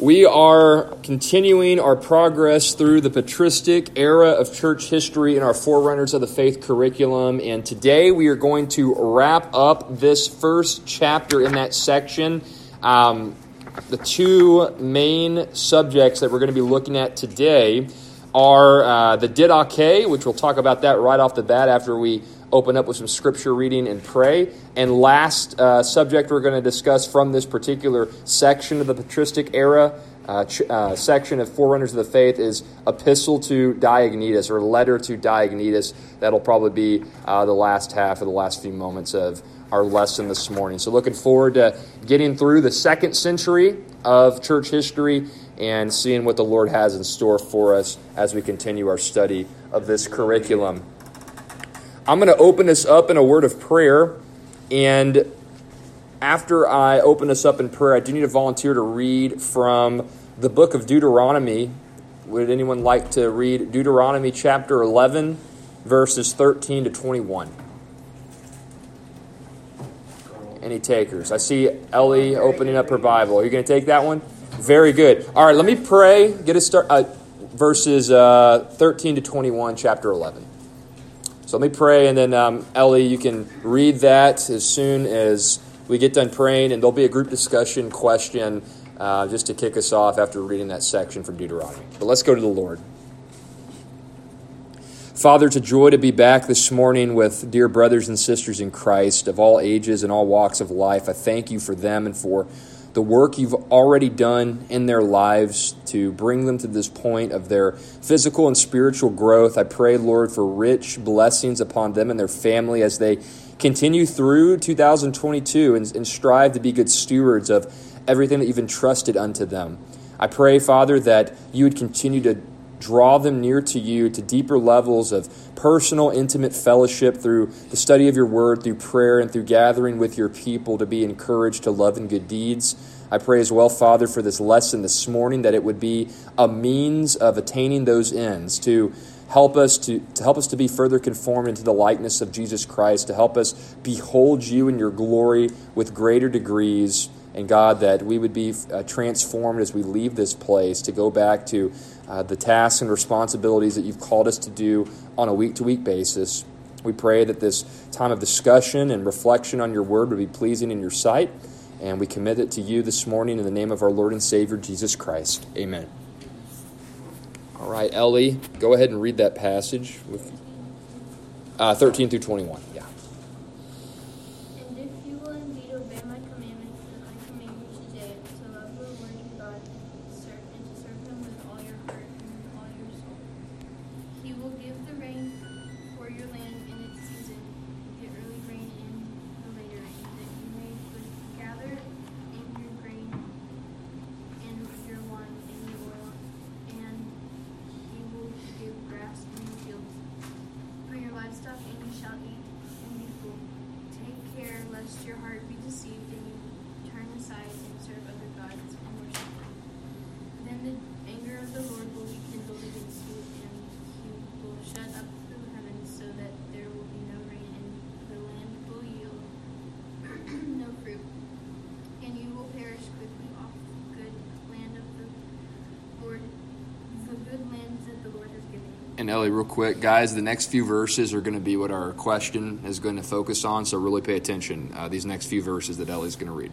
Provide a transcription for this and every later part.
We are continuing our progress through the patristic era of church history in our Forerunners of the Faith curriculum. And today we are going to wrap up this first chapter in that section. Um, the two main subjects that we're going to be looking at today are uh, the Didache, which we'll talk about that right off the bat after we open up with some scripture reading and pray. And last uh, subject we're going to discuss from this particular section of the patristic era, uh, ch- uh, section of Forerunners of the Faith, is Epistle to Diognetus or Letter to Diognetus. That'll probably be uh, the last half of the last few moments of our lesson this morning. So, looking forward to getting through the second century of church history and seeing what the Lord has in store for us as we continue our study of this curriculum. I'm going to open this up in a word of prayer. And after I open this up in prayer, I do need a volunteer to read from the book of Deuteronomy. Would anyone like to read Deuteronomy chapter 11, verses 13 to 21? Any takers? I see Ellie opening up her Bible. Are you going to take that one? Very good. All right, let me pray. Get us start. Uh, verses uh, 13 to 21, chapter 11. So let me pray, and then um, Ellie, you can read that as soon as we get done praying, and there'll be a group discussion question uh, just to kick us off after reading that section from Deuteronomy. But let's go to the Lord. Father, it's a joy to be back this morning with dear brothers and sisters in Christ of all ages and all walks of life. I thank you for them and for the work you've already done in their lives to bring them to this point of their physical and spiritual growth. I pray, Lord, for rich blessings upon them and their family as they continue through 2022 and, and strive to be good stewards of everything that you've entrusted unto them. I pray, Father, that you would continue to draw them near to you to deeper levels of personal, intimate fellowship through the study of your word, through prayer, and through gathering with your people to be encouraged to love and good deeds. I pray as well, Father, for this lesson this morning that it would be a means of attaining those ends to help us to, to help us to be further conformed into the likeness of Jesus Christ, to help us behold you in your glory with greater degrees. And God, that we would be uh, transformed as we leave this place to go back to uh, the tasks and responsibilities that you've called us to do on a week to week basis. We pray that this time of discussion and reflection on your word would be pleasing in your sight. And we commit it to you this morning in the name of our Lord and Savior, Jesus Christ. Amen. All right, Ellie, go ahead and read that passage with uh, 13 through 21. Yeah. Quick, guys, the next few verses are going to be what our question is going to focus on, so really pay attention. Uh, these next few verses that Ellie's going to read.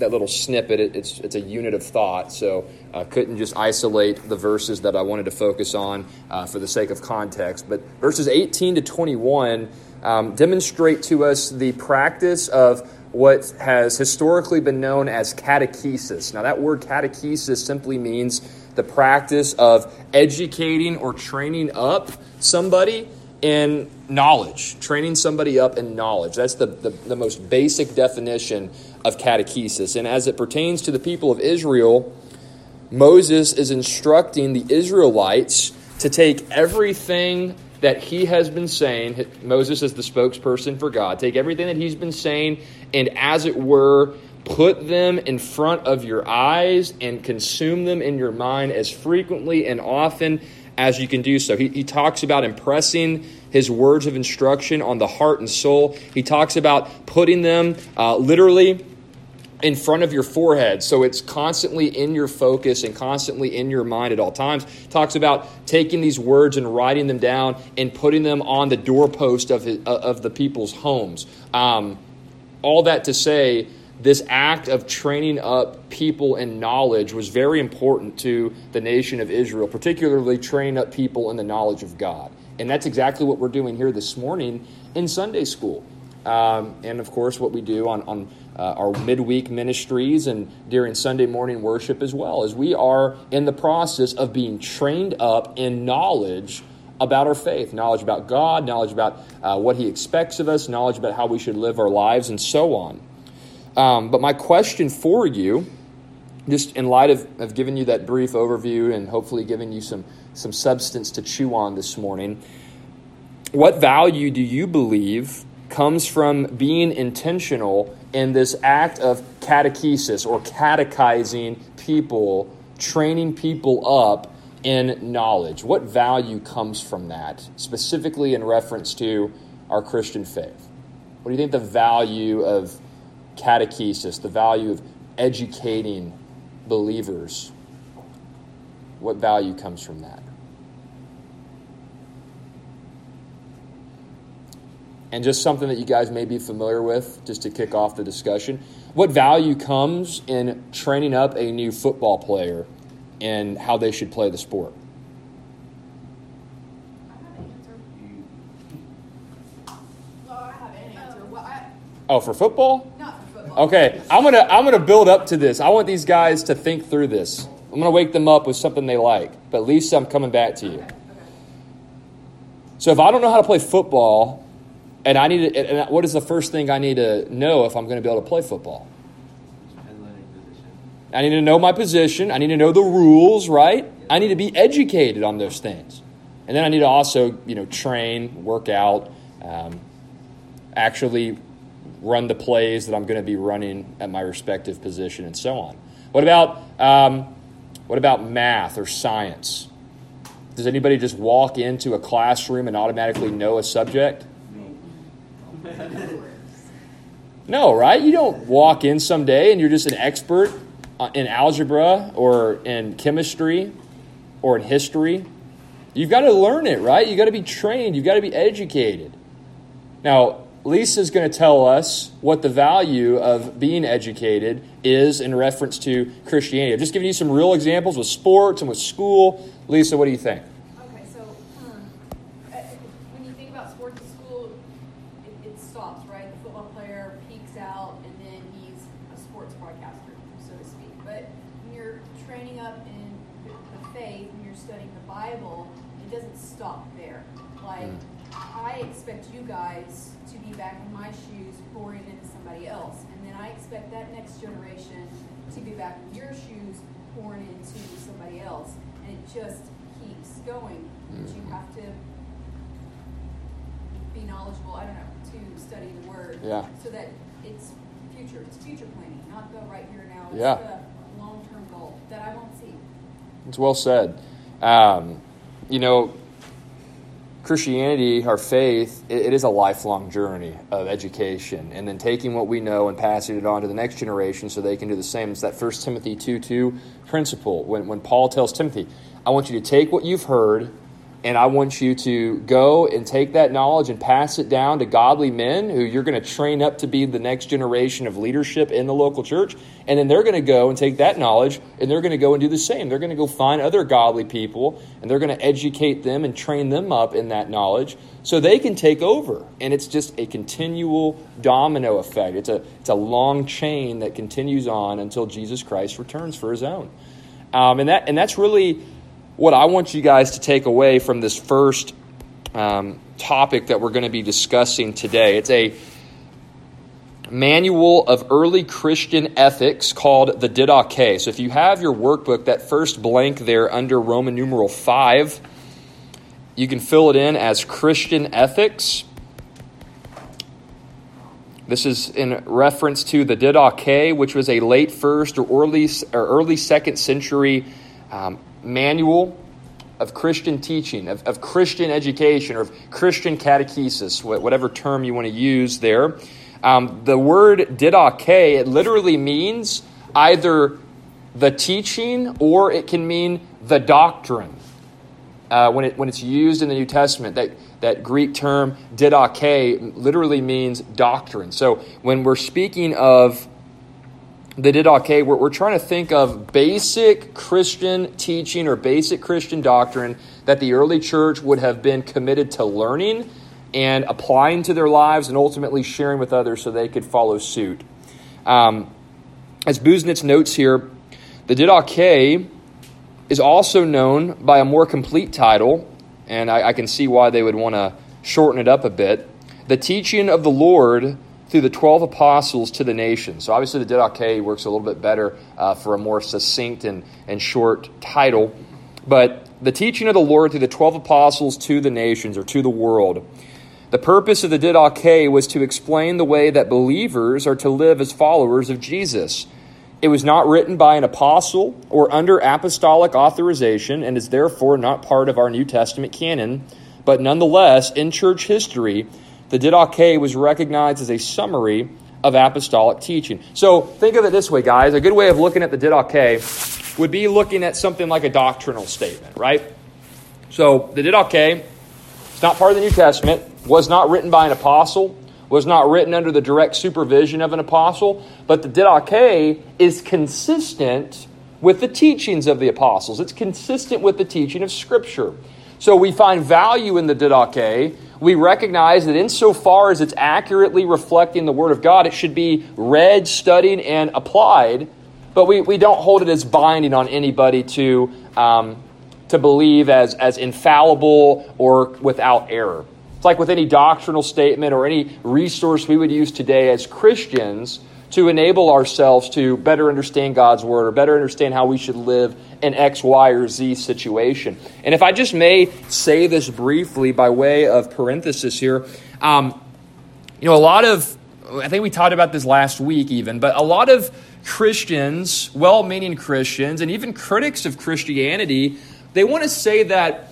that little snippet. It, it's, it's a unit of thought, so I couldn't just isolate the verses that I wanted to focus on uh, for the sake of context. But verses 18 to 21 um, demonstrate to us the practice of what has historically been known as catechesis. Now, that word catechesis simply means the practice of educating or training up somebody in knowledge, training somebody up in knowledge. That's the, the, the, most basic definition of catechesis. And as it pertains to the people of Israel, Moses is instructing the Israelites to take everything that he has been saying. Moses is the spokesperson for God. Take everything that he's been saying and, as it were, put them in front of your eyes and consume them in your mind as frequently and often as you can do so. He, he talks about impressing his words of instruction on the heart and soul. He talks about putting them uh, literally in front of your forehead so it's constantly in your focus and constantly in your mind at all times talks about taking these words and writing them down and putting them on the doorpost of, his, uh, of the people's homes um, all that to say this act of training up people in knowledge was very important to the nation of Israel, particularly training up people in the knowledge of God. And that's exactly what we're doing here this morning in Sunday school. Um, and of course, what we do on, on uh, our midweek ministries and during Sunday morning worship as well, as we are in the process of being trained up in knowledge about our faith knowledge about God, knowledge about uh, what He expects of us, knowledge about how we should live our lives, and so on. Um, but my question for you, just in light of, of giving you that brief overview and hopefully giving you some, some substance to chew on this morning, what value do you believe comes from being intentional in this act of catechesis or catechizing people, training people up in knowledge? What value comes from that, specifically in reference to our Christian faith? What do you think the value of catechesis, the value of educating believers. What value comes from that? And just something that you guys may be familiar with, just to kick off the discussion. What value comes in training up a new football player and how they should play the sport? Oh, for football? Okay, I'm gonna I'm gonna build up to this. I want these guys to think through this. I'm gonna wake them up with something they like. But least I'm coming back to you. So if I don't know how to play football, and I need to, and what is the first thing I need to know if I'm going to be able to play football? I need to know my position. I need to know the rules, right? I need to be educated on those things, and then I need to also, you know, train, work out, um, actually run the plays that I'm going to be running at my respective position, and so on. What about um, what about math or science? Does anybody just walk into a classroom and automatically know a subject? No, right? You don't walk in someday and you're just an expert uh, in algebra or in chemistry or in history. You've got to learn it, right? You've got to be trained, you've got to be educated. Now, Lisa is going to tell us what the value of being educated is in reference to Christianity. I've just given you some real examples with sports and with school. Lisa, what do you think? Just keeps going. But you have to be knowledgeable, I don't know, to study the word. Yeah. So that it's future. It's future planning, not the right here now. It's yeah. the long term goal that I won't see. It's well said. Um, you know, Christianity, our faith, it, it is a lifelong journey of education and then taking what we know and passing it on to the next generation so they can do the same. It's that 1 Timothy 2 2 principle when, when Paul tells Timothy, I want you to take what you've heard, and I want you to go and take that knowledge and pass it down to godly men who you're going to train up to be the next generation of leadership in the local church. And then they're going to go and take that knowledge and they're going to go and do the same. They're going to go find other godly people and they're going to educate them and train them up in that knowledge so they can take over. And it's just a continual domino effect. It's a, it's a long chain that continues on until Jesus Christ returns for his own. Um, and, that, and that's really what I want you guys to take away from this first um, topic that we're going to be discussing today. It's a manual of early Christian ethics called the Didache. So if you have your workbook, that first blank there under Roman numeral 5, you can fill it in as Christian ethics. This is in reference to the Didache, which was a late first or early, or early second century um, manual of Christian teaching, of, of Christian education, or of Christian catechesis, whatever term you want to use there. Um, the word didache, it literally means either the teaching or it can mean the doctrine. Uh, when, it, when it's used in the New Testament, that, that Greek term didache literally means doctrine. So when we're speaking of the didache, we're, we're trying to think of basic Christian teaching or basic Christian doctrine that the early church would have been committed to learning and applying to their lives and ultimately sharing with others so they could follow suit. Um, as Busenitz notes here, the didache is also known by a more complete title, and I, I can see why they would want to shorten it up a bit. The teaching of the Lord through the 12 apostles to the nations. So obviously the Didache works a little bit better uh, for a more succinct and, and short title. But the teaching of the Lord through the 12 apostles to the nations or to the world. The purpose of the Didache was to explain the way that believers are to live as followers of Jesus. It was not written by an apostle or under apostolic authorization and is therefore not part of our New Testament canon, but nonetheless, in church history, the Didache was recognized as a summary of apostolic teaching. So think of it this way, guys. A good way of looking at the Didache would be looking at something like a doctrinal statement, right? So the Didache, it's not part of the New Testament, was not written by an apostle, was not written under the direct supervision of an apostle, but the Didache is consistent with the teachings of the apostles. It's consistent with the teaching of Scripture. So we find value in the Didache we recognize that insofar as it's accurately reflecting the Word of God, it should be read, studied, and applied. But we, we don't hold it as binding on anybody to, um, to believe as, as infallible or without error. It's like with any doctrinal statement or any resource we would use today as Christians to enable ourselves to better understand God's Word or better understand how we should live in X, Y, or Z situation. And if I just may say this briefly by way of parenthesis here, um, you know, a lot of, I think we talked about this last week even, but a lot of Christians, well meaning Christians, and even critics of Christianity, they want to say that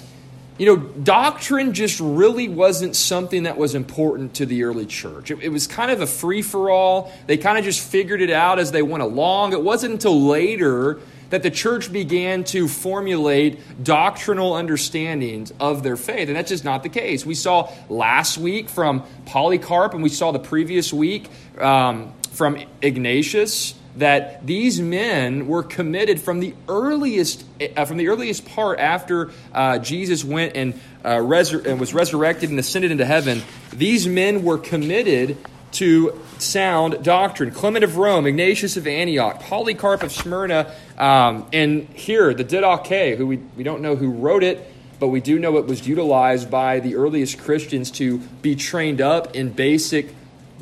you know, doctrine just really wasn't something that was important to the early church. It, it was kind of a free for all. They kind of just figured it out as they went along. It wasn't until later that the church began to formulate doctrinal understandings of their faith. And that's just not the case. We saw last week from Polycarp, and we saw the previous week um, from Ignatius that these men were committed from the earliest uh, from the earliest part after uh, Jesus went and, uh, resur- and was resurrected and ascended into heaven. These men were committed to sound doctrine. Clement of Rome, Ignatius of Antioch, Polycarp of Smyrna, um, and here the Didache, who we, we don't know who wrote it, but we do know it was utilized by the earliest Christians to be trained up in basic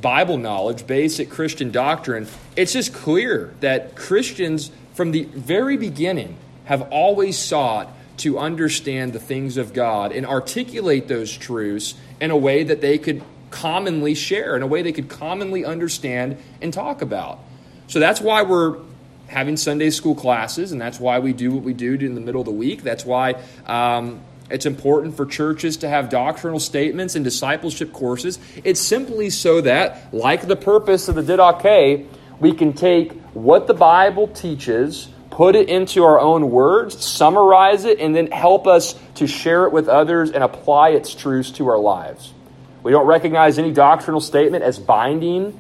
Bible knowledge, basic Christian doctrine. It's just clear that Christians from the very beginning have always sought to understand the things of God and articulate those truths in a way that they could commonly share, in a way they could commonly understand and talk about. So that's why we're having Sunday school classes, and that's why we do what we do in the middle of the week. That's why um, it's important for churches to have doctrinal statements and discipleship courses. It's simply so that, like the purpose of the Didache, we can take what the Bible teaches, put it into our own words, summarize it, and then help us to share it with others and apply its truths to our lives. We don't recognize any doctrinal statement as binding.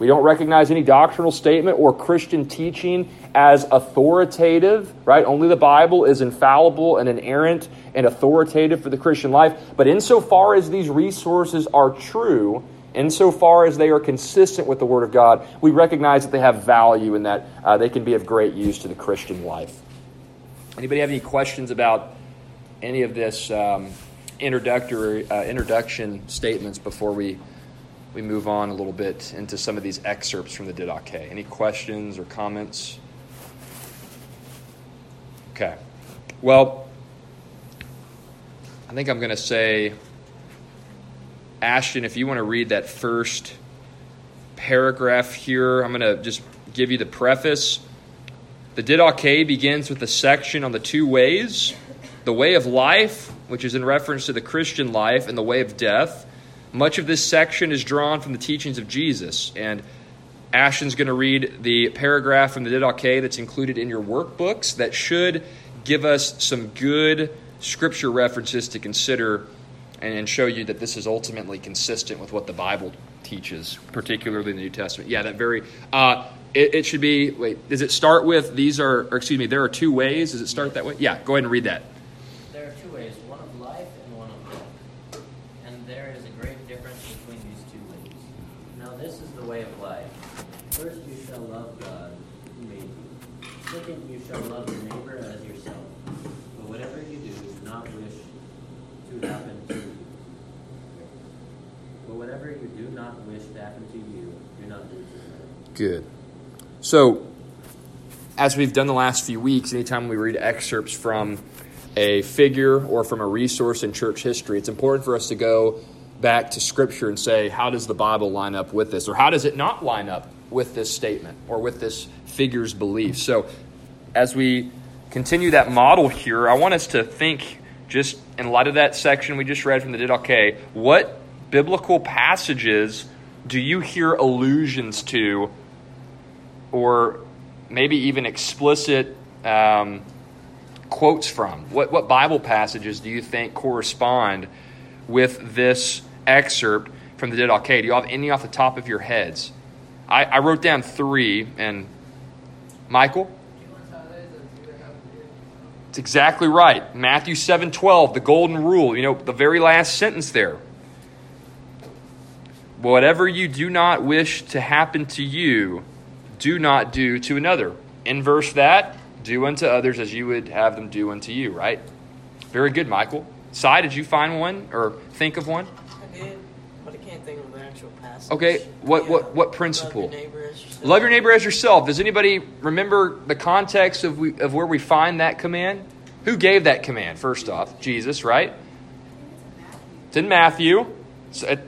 We don't recognize any doctrinal statement or Christian teaching as authoritative, right? Only the Bible is infallible and inerrant and authoritative for the Christian life. But insofar as these resources are true, insofar as they are consistent with the Word of God, we recognize that they have value and that uh, they can be of great use to the Christian life. Anybody have any questions about any of this um, introductory uh, introduction statements before we we move on a little bit into some of these excerpts from the Didache? Any questions or comments? Okay. Well, I think I'm going to say Ashton, if you want to read that first paragraph here, I'm going to just give you the preface. The Didache begins with a section on the two ways the way of life, which is in reference to the Christian life, and the way of death. Much of this section is drawn from the teachings of Jesus. And Ashton's going to read the paragraph from the Didache that's included in your workbooks that should give us some good scripture references to consider and show you that this is ultimately consistent with what the Bible teaches, particularly in the New Testament. Yeah, that very. Uh, it, it, should be. Wait, does it start with these are? Excuse me, there are two ways. Does it start that way? Yeah, go ahead and read that. There are two ways: one of life and one of death, and there is a great difference between these two ways. Now, this is the way of life. First, you shall love God who made you. Second, you shall love your neighbor as yourself. But whatever you do, do not wish to happen to you. But whatever you do not wish to happen to you, do not do to another. Good. So, as we've done the last few weeks, anytime we read excerpts from a figure or from a resource in church history, it's important for us to go back to Scripture and say, how does the Bible line up with this? Or how does it not line up with this statement or with this figure's belief? So, as we continue that model here, I want us to think, just in light of that section we just read from the Didache, what biblical passages do you hear allusions to, or maybe even explicit um, quotes from? What, what Bible passages do you think correspond with this excerpt from the Didache? Do you have any off the top of your heads? I, I wrote down three, and Michael? It's exactly right. Matthew 7 12, the golden rule. You know, the very last sentence there. Whatever you do not wish to happen to you, do not do to another. Inverse that, do unto others as you would have them do unto you, right? Very good, Michael. Sai, did you find one or think of one? I did, but I can't think of the actual passage. Okay, what Yeah. what what principle? Love your neighbor as yourself. Love your neighbor as yourself. Does anybody remember the context of we, of where we find that command? Who gave that command? First off, Jesus, right? It's in Matthew. So it-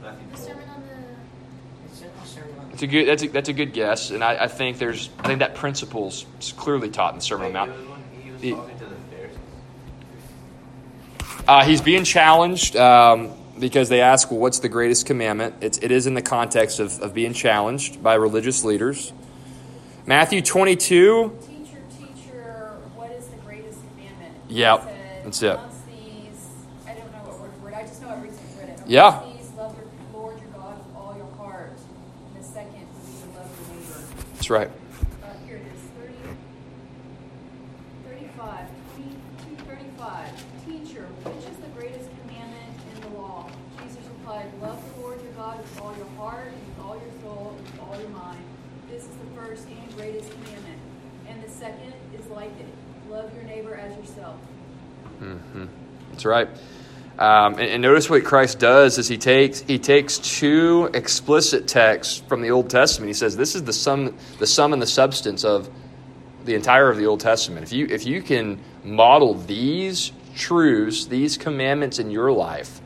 The Sermon on the It's in the Sermon on the It's a good. That's a, that's a good guess, and I, I think there's. I think that principle's clearly taught in the Sermon on the Mount. The- Uh, he's being challenged um, because they ask, "Well, what's the greatest commandment?" It's, it is in the context of, of being challenged by religious leaders. Matthew 22. teacher, teacher, what is the greatest commandment? Yep, said, that's it. These, I don't know what word for word. I just know I've recently read it. Yeah. These, love your Lord your God with all your heart. And the second would be to love your neighbor. That's right. Uh, here it is, 30, 35, 22, 35. Teacher, which is the greatest commandment in the law? Jesus replied, Love the Lord your God with all your heart, with all your soul, and with all your mind. This is the first and greatest commandment. And the second is like it love your neighbor as yourself. Mhm. That's right. Um, and, and notice what Christ does is he takes he takes two explicit texts from the Old Testament. He says this is the sum the sum and the substance of the entire of the Old Testament. If you if you can model these truths, these commandments in your life,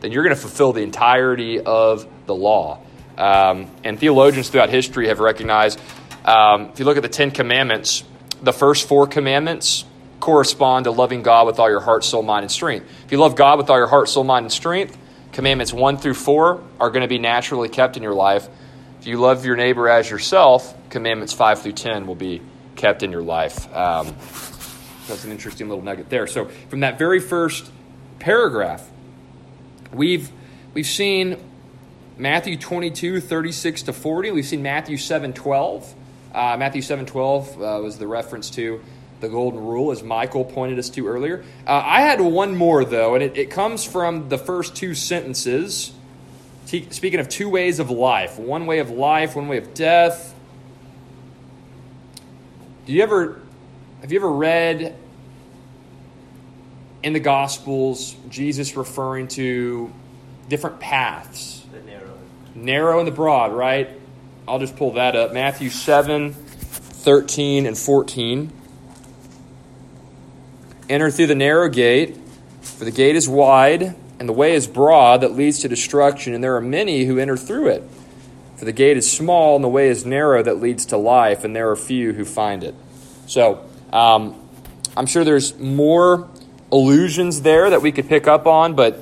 then you're going to fulfill the entirety of the law. Um, and theologians throughout history have recognized, um, if you look at the Ten Commandments, the first four commandments correspond to loving God with all your heart, soul, mind, and strength. If you love God with all your heart, soul, mind, and strength, commandments one through four are going to be naturally kept in your life. If you love your neighbor as yourself, commandments five through ten will be kept in your life. Um, that's an interesting little nugget there. So from that very first paragraph, we've we've seen Matthew 22, 36 to 40. We've seen Matthew 7, 12. Uh, Matthew 7, 12 uh, was the reference to the golden rule, as Michael pointed us to earlier. Uh, I had one more, though, and it, it comes from the first two sentences. Speaking of two ways of life one way of life, one way of death. Do you ever have you ever read in the Gospels Jesus referring to different paths? The narrow. Narrow and the broad, right? I'll just pull that up. Matthew 7, 13, and 14. Enter through the narrow gate, for the gate is wide, and the way is broad that leads to destruction, and there are many who enter through it. For the gate is small, and the way is narrow that leads to life, and there are few who find it. So, um, I'm sure there's more allusions there that we could pick up on, but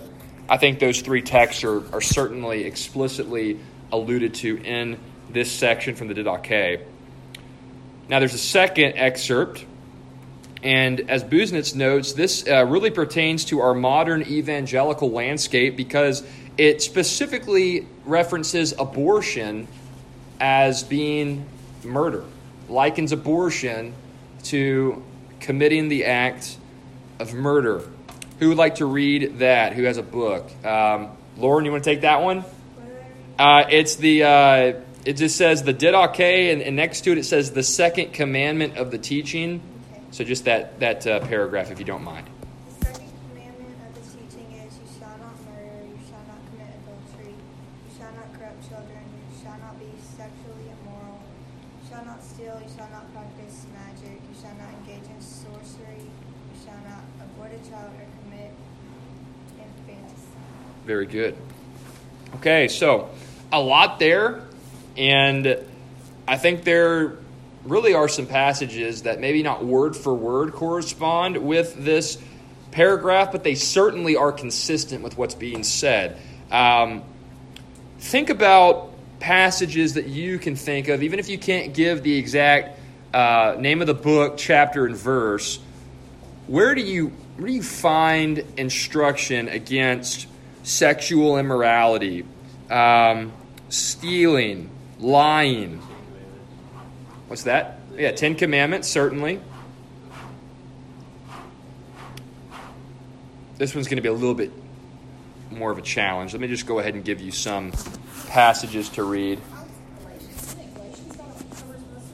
I think those three texts are, are certainly explicitly alluded to in this section from the Didache. Now, there's a second excerpt, and as Busenitz notes, this uh, really pertains to our modern evangelical landscape because it specifically references abortion as being murder, likens abortion to committing the act of murder. Who would like to read that? Who has a book? Um, Lauren, you want to take that one? Uh, it's the. Uh, it just says the didache, and, and, next to it it says the second commandment of the teaching. So just that that uh, paragraph, if you don't mind. The second commandment of the teaching is you shall not murder, you shall not commit adultery, you shall not corrupt children, you shall not be sexually immoral, you shall not steal, you shall not practice magic, you shall not engage in sorcery, you shall not abort a child or commit infanticide. Very good. Okay, so a lot there, and I think there really are some passages that maybe not word for word correspond with this paragraph, but they certainly are consistent with what's being said. Um, think about passages that you can think of, even if you can't give the exact uh, name of the book, chapter, and verse. Where do you where do you find instruction against sexual immorality, um, stealing, lying? What's that? Yeah, Ten Commandments, certainly. This one's going to be a little bit more of a challenge. Let me just go ahead and give you some passages to read.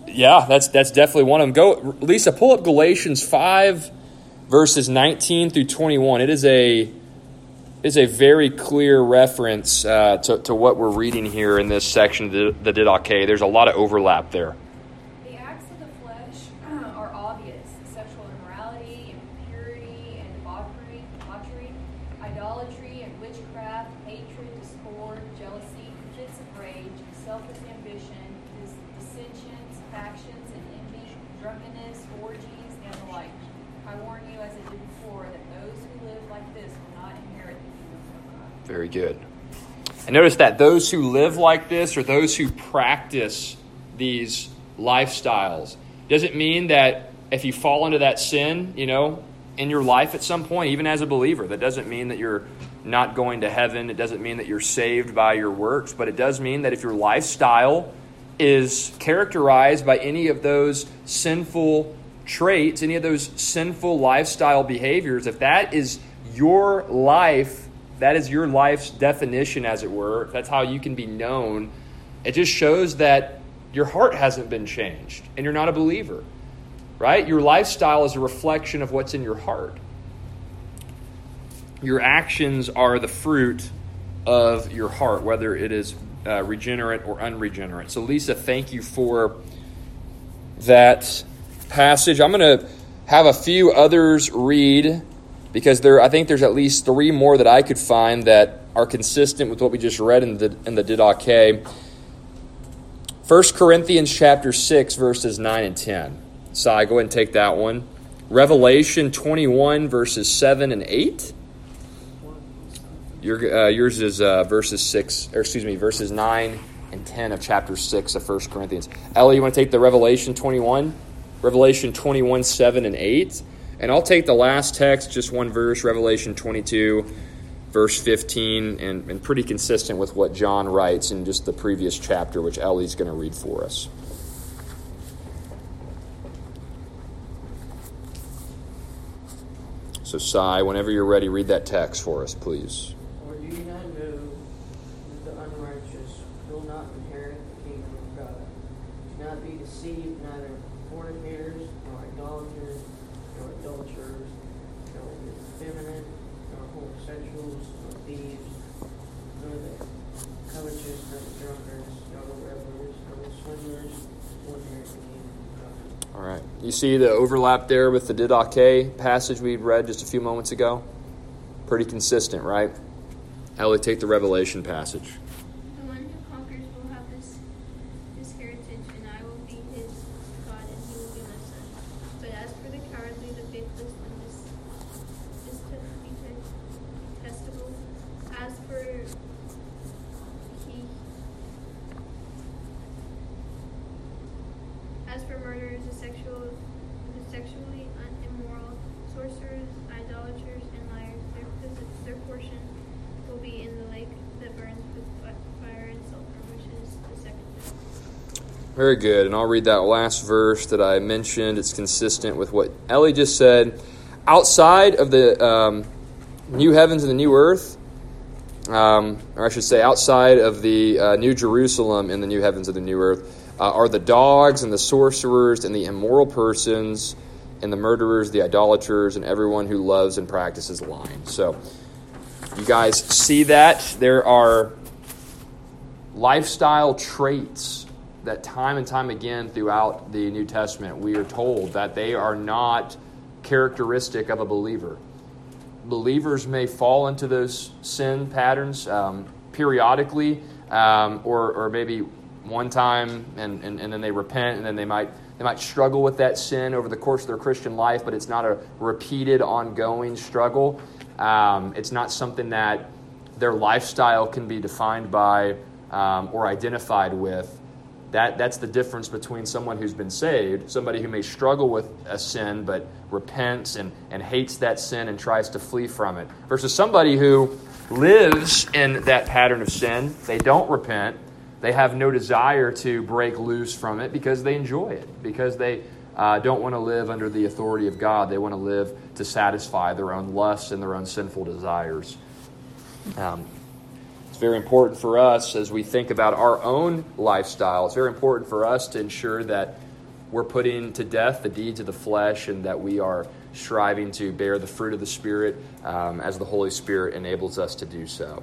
Yeah, that's that's definitely one of them. Go, Lisa, pull up Galatians five, verses nineteen through twenty-one. It is a is a very clear reference uh, to, to what we're reading here in this section of the, the Didache. There's a lot of overlap there. The acts of the flesh uh, are obvious sexual immorality, impurity, and debauchery, debauchery, idolatry and witchcraft, hatred, discord, jealousy, fits of rage, selfish ambition, dis- dissensions, factions, and envy, drunkenness, orgies, and the like. I warn you, as I did before, that those who live like this will not inherit the kingdom of God. Very good. And notice that those who live like this or those who practice these lifestyles doesn't mean that if you fall into that sin, you know, in your life at some point, even as a believer, that doesn't mean that you're not going to heaven. It doesn't mean that you're saved by your works, but it does mean that if your lifestyle is characterized by any of those sinful traits, any of those sinful lifestyle behaviors, if that is your life, that is your life's definition, as it were, that's how you can be known, it just shows that your heart hasn't been changed and you're not a believer, right? Your lifestyle is a reflection of what's in your heart. Your actions are the fruit of your heart, whether it is uh, regenerate or unregenerate. So, Lisa, thank you for that passage. I'm going to have a few others read because there, I think there's at least three more that I could find that are consistent with what we just read in the in the Didache. 1 Corinthians chapter 6 verses 9 and 10. Sai, go ahead and take that one. Revelation 21 verses 7 and 8. Your, uh, yours is uh, verses 6, or excuse me, verses 9 and 10 of chapter 6 of 1 Corinthians. Ellie, you want to take the Revelation 21? Revelation 21, 7, and 8. And I'll take the last text, just one verse, Revelation 22, verse 15, and, and pretty consistent with what John writes in just the previous chapter, which Ellie's going to read for us. So, Sai, whenever you're ready, read that text for us, please. Or do you not know that the unrighteous will not inherit the kingdom of God? Do not be deceived, neither fornicators, nor idolaters, nor adulterers, nor effeminate, nor homosexuals, nor thieves, nor the covetous, nor the drunkards, nor the revelers, nor the swindlers will inherit the kingdom of God. All right. You see the overlap there with the Didache passage we read just a few moments ago? Pretty consistent, right? Ellie, take the Revelation passage. The one who conquers will have this this heritage, and I will be his God, and he will be my son. But as for the cowardly, the faithless, and this this detestable, as for he as for murderers, the sexual the sexually un- immoral, sorcerers, idolaters, and liars, their posi- their portion will be in the lake that burns with fi- fire and sulfur, which is the second death. Very good. And I'll read that last verse that I mentioned. It's consistent with what Ellie just said. Outside of the um, new heavens and the new earth, um, or I should say, outside of the uh, new Jerusalem and the new heavens and the new earth, uh, are the dogs and the sorcerers and the immoral persons and the murderers, the idolaters, and everyone who loves and practices lying. So, you guys see that? There are lifestyle traits that time and time again throughout the New Testament we are told that they are not characteristic of a believer. Believers may fall into those sin patterns um, periodically, um, or, or maybe one time, and, and, and then they repent, and then they might they might struggle with that sin over the course of their Christian life, but it's not a repeated, ongoing struggle. Um, it's not something that their lifestyle can be defined by um, or identified with. That, that's the difference between someone who's been saved, somebody who may struggle with a sin but repents and, and hates that sin and tries to flee from it, versus somebody who lives in that pattern of sin. They don't repent. They have no desire to break loose from it because they enjoy it, because they uh, don't want to live under the authority of God. They want to live to satisfy their own lusts and their own sinful desires. Um, very important for us as we think about our own lifestyle. It's very important for us to ensure that we're putting to death the deeds of the flesh and that we are striving to bear the fruit of the Spirit um, as the Holy Spirit enables us to do so.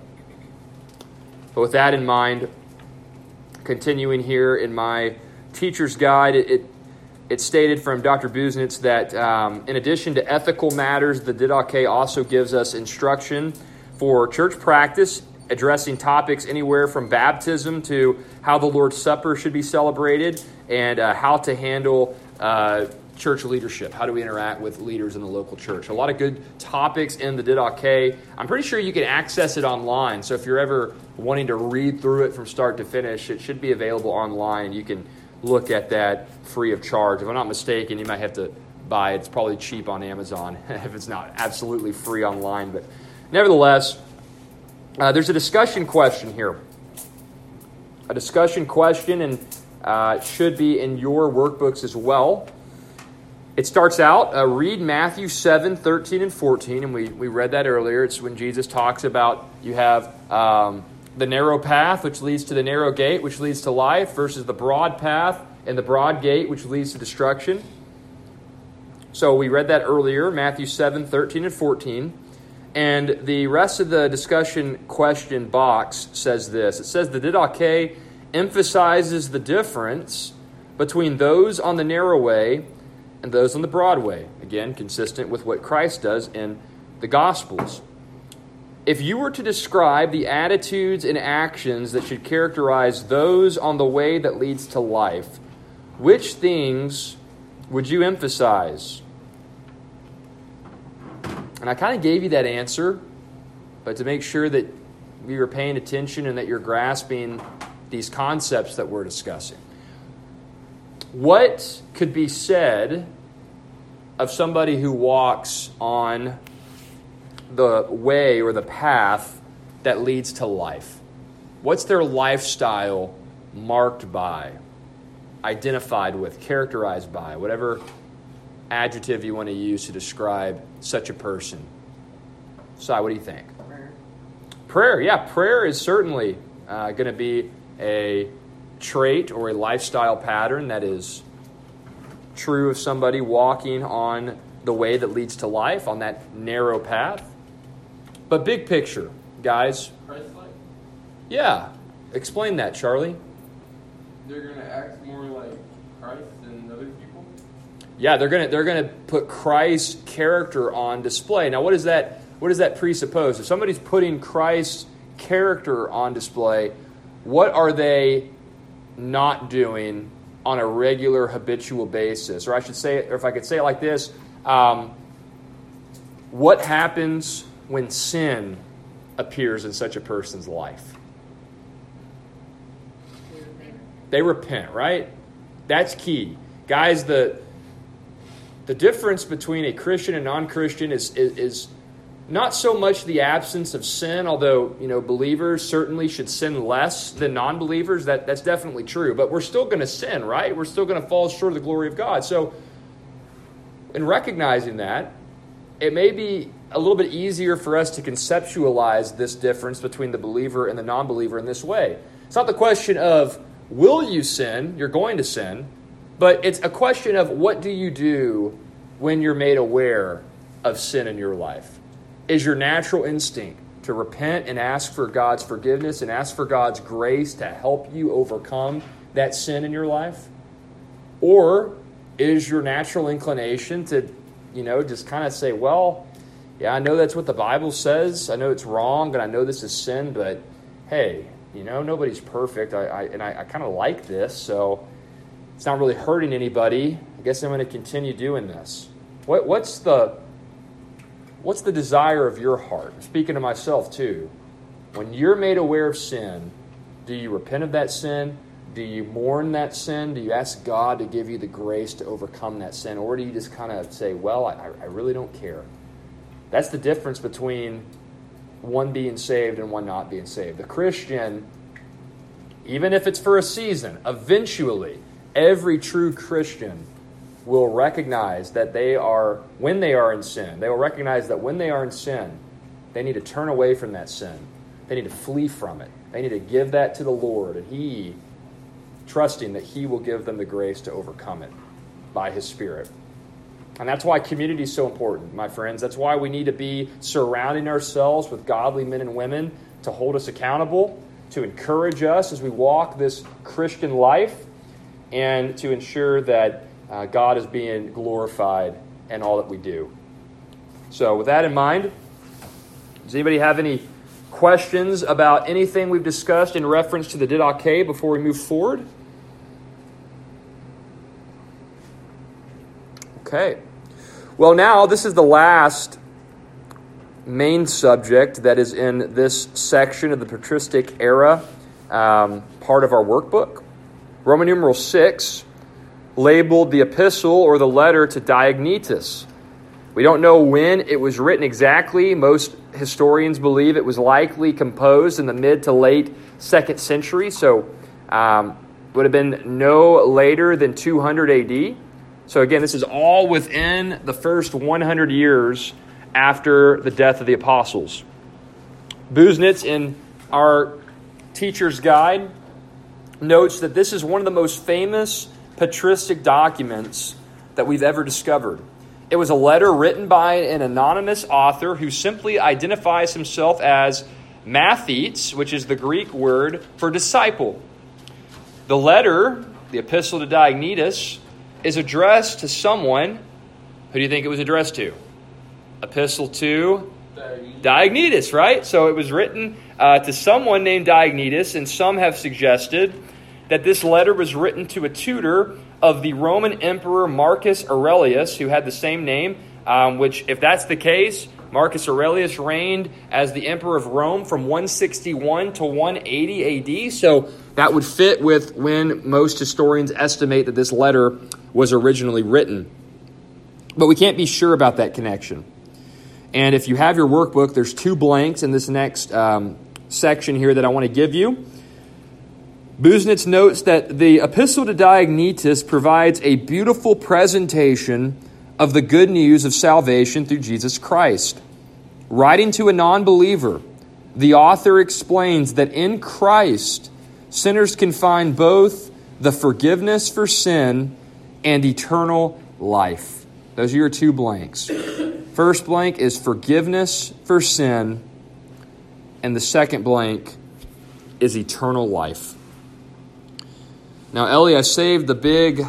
But with that in mind, continuing here in my teacher's guide, it, it, stated from Dr. Busenitz that um, in addition to ethical matters, the Didache also gives us instruction for church practice, addressing topics anywhere from baptism to how the Lord's Supper should be celebrated and uh, how to handle uh, church leadership. How do we interact with leaders in the local church? A lot of good topics in the Didache. I'm pretty sure you can access it online. So if you're ever wanting to read through it from start to finish, it should be available online. You can look at that free of charge. If I'm not mistaken, you might have to buy it. It's probably cheap on Amazon if it's not absolutely free online. But nevertheless, uh, there's a discussion question here. A discussion question, and uh, should be in your workbooks as well. It starts out, uh, read Matthew 7, 13, and 14, and we, we read that earlier. It's when Jesus talks about you have um, the narrow path, which leads to the narrow gate, which leads to life, versus the broad path and the broad gate, which leads to destruction. So we read that earlier, Matthew 7, 13, and 14. And the rest of the discussion question box says this it says the Didache emphasizes the difference between those on the narrow way and those on the broad way. Again, consistent with what Christ does in the Gospels. If you were to describe the attitudes and actions that should characterize those on the way that leads to life, which things would you emphasize? And I kind of gave you that answer, but to make sure that you're paying attention and that you're grasping these concepts that we're discussing. what could be said of somebody who walks on the way or the path that leads to life? What's their lifestyle marked by, identified with, characterized by, whatever adjective you want to use to describe such a person? Sai, what do you think? Prayer. Prayer, yeah, prayer is certainly uh, going to be a trait or a lifestyle pattern that is true of somebody walking on the way that leads to life, on that narrow path. But big picture, guys, Christ-like. yeah, explain that, Charlie. They're gonna act more like Christ than other people. Yeah, they're gonna they're gonna put Christ's character on display. Now, what does that what does that presuppose? If somebody's putting Christ's character on display, what are they not doing on a regular habitual basis? Or I should say, or if I could say it like this, um, what happens when sin appears in such a person's life? They repent, right? That's key. Guys, the the difference between a Christian and non-Christian is, is, is not so much the absence of sin, although you know believers certainly should sin less than non-believers. That that's definitely true. But we're still going to sin, right? We're still going to fall short of the glory of God. So, in recognizing that, it may be a little bit easier for us to conceptualize this difference between the believer and the non-believer in this way. It's not the question of will you sin? You're going to sin. But it's a question of what do you do when you're made aware of sin in your life? Is your natural instinct to repent and ask for God's forgiveness and ask for God's grace to help you overcome that sin in your life? Or is your natural inclination to, you know, just kind of say, well, yeah, I know that's what the Bible says. I know it's wrong, and I know this is sin, but hey, you know, nobody's perfect. I, I and I, I kind of like this, so it's not really hurting anybody. I guess I'm going to continue doing this. What, what's the what's the desire of your heart? I'm speaking to myself too. When you're made aware of sin, do you repent of that sin? Do you mourn that sin? Do you ask God to give you the grace to overcome that sin? Or do you just kind of say, well, I, I really don't care? That's the difference between one being saved and one not being saved. The Christian, even if it's for a season, eventually, every true Christian will recognize that they are, when they are in sin, they will recognize that when they are in sin, they need to turn away from that sin. They need to flee from it. They need to give that to the Lord, and He, trusting that He will give them the grace to overcome it by His Spirit. And that's why community is so important, my friends. That's why we need to be surrounding ourselves with godly men and women to hold us accountable, to encourage us as we walk this Christian life, and to ensure that uh, God is being glorified in all that we do. So, with that in mind, does anybody have any questions about anything we've discussed in reference to the Didache before we move forward? Okay. Well, now this is the last main subject that is in this section of the patristic era um, part of our workbook. Roman numeral 6, labeled the epistle or the letter to Diognetus. We don't know when it was written exactly. Most historians believe it was likely composed in the mid to late second century, so um, would have been no later than 200 AD. So, again, this is all within the first 100 years after the death of the apostles. Busenitz, in our teacher's guide, notes that this is one of the most famous patristic documents that we've ever discovered. It was a letter written by an anonymous author who simply identifies himself as Mathetes, which is the Greek word for disciple. The letter, the epistle to Diognetus, is addressed to someone. Who do you think it was addressed to? Epistle to Diognetus, right? So it was written uh, to someone named Diognetus, and some have suggested that this letter was written to a tutor of the Roman Emperor Marcus Aurelius, who had the same name, um, which, if that's the case, Marcus Aurelius reigned as the emperor of Rome from 161 to 180 AD. So that would fit with when most historians estimate that this letter was originally written. But we can't be sure about that connection. And if you have your workbook, there's two blanks in this next um, section here that I want to give you. Busenitz notes that the Epistle to Diognetus provides a beautiful presentation of the good news of salvation through Jesus Christ. Writing to a non believer, the author explains that in Christ, sinners can find both the forgiveness for sin and eternal life. Those are your two blanks. First blank is forgiveness for sin, and the second blank is eternal life. Now, Ellie, I saved the big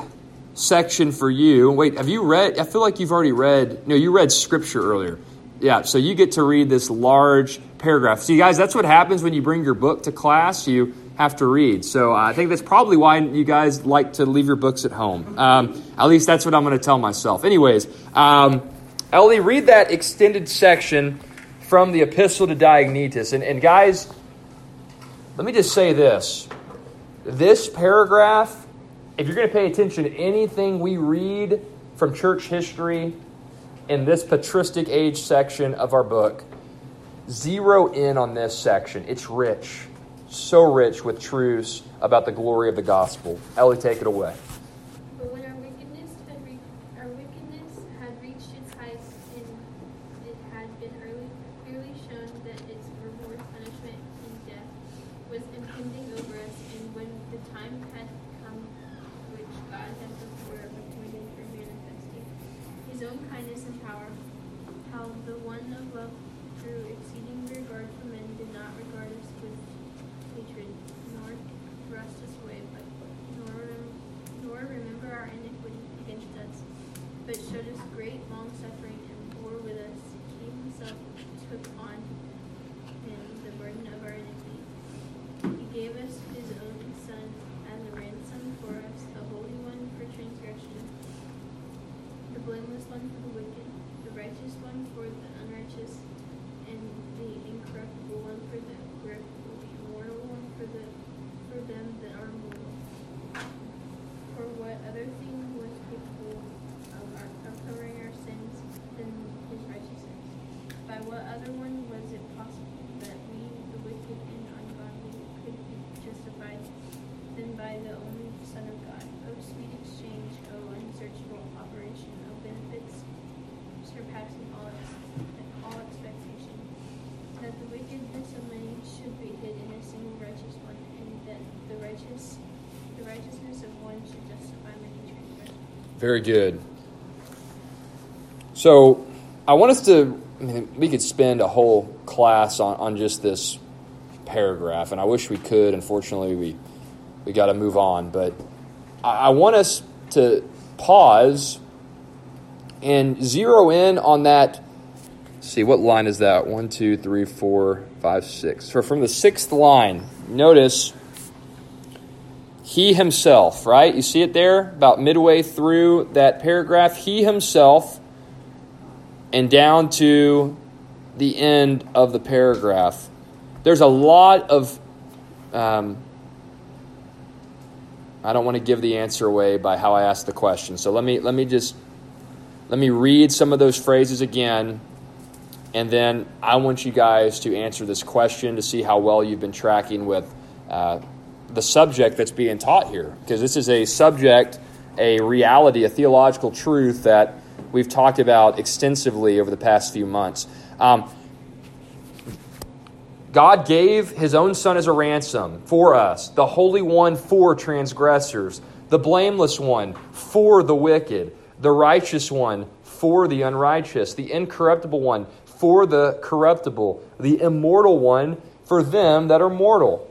section for you. Wait, have you read? I feel like you've already read. No, you read scripture earlier. Yeah, so you get to read this large paragraph. See, guys, that's what happens when you bring your book to class. You have to read. So uh, I think that's probably why you guys like to leave your books at home. Um, at least that's what I'm going to tell myself. Anyways, um, Ellie, read that extended section from the Epistle to Diognetus. And, and guys, let me just say this. This paragraph, if you're going to pay attention to anything we read from church history in this patristic age section of our book, zero in on this section. It's rich, so rich with truths about the glory of the gospel. Ellie, take it away. But when our wickedness had re- our wickedness had reached its height, and it had been early, clearly shown that its reward, punishment, and death was impending over us, and when the time had come, which God had before appointed for manifesting His own kindness and power, how the one of love, through exceeding regard for men, did not regard us with hatred, nor thrust us away, but nor nor remember our iniquity against us, but showed us great long suffering and bore with us. He himself took on him the burden of our iniquity. He gave us his own Son as a ransom for us, the Holy One for transgression, the blameless one for the wicked, the righteous one for the unrighteous, and the incorruptible one for the corruptible, the immortal one for the for them that are mortal. For what other thing was capable of, our, of covering our sins than his righteousness? By what other one was it possible that we, the wicked and ungodly, could be justified than by the only Son of God? O sweet exchange, O unsearchable operation, O benefits surpassing all, ex- all expectation, that the wickedness of many should be hid in a single righteous one, and that the righteous the righteousness of one should justify many transgressions. Very good. So, I want us to, I mean, we could spend a whole class on, on just this paragraph, and I wish we could. Unfortunately, we, we got to move on. But I, I want us to pause and zero in on that. see, what line is that? One, two, three, four, five, six. So, from the sixth line, notice he himself, right? You see it there about midway through that paragraph. He himself, and down to the end of the paragraph. There's a lot of. Um, I don't want to give the answer away by how I asked the question. So let me let me just let me read some of those phrases again, and then I want you guys to answer this question to see how well you've been tracking with. Uh, the subject that's being taught here because this is a subject, a reality, a theological truth that we've talked about extensively over the past few months. Um, God gave his own son as a ransom for us, the Holy One for transgressors, the blameless one for the wicked, the righteous one for the unrighteous, the incorruptible one for the corruptible, the immortal one for them that are mortal.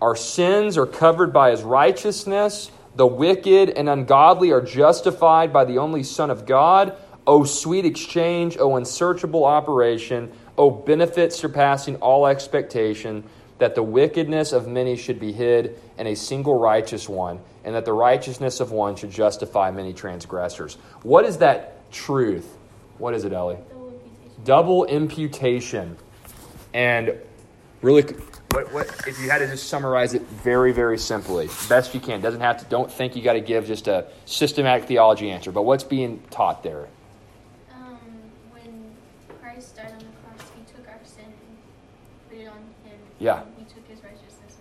Our sins are covered by his righteousness. The wicked and ungodly are justified by the only Son of God. O sweet exchange, O unsearchable operation, O benefit surpassing all expectation, that the wickedness of many should be hid in a single righteous one, and that the righteousness of one should justify many transgressors. What is that truth? What is it, Ellie? Double imputation. double imputation. And Really, what, what if you had to just summarize it very, very simply, best you can? Doesn't have to. Don't think you got to give just a systematic theology answer. But what's being taught there? Um, when Christ died on the cross, he took our sin and put it on him. Yeah. He took his righteousness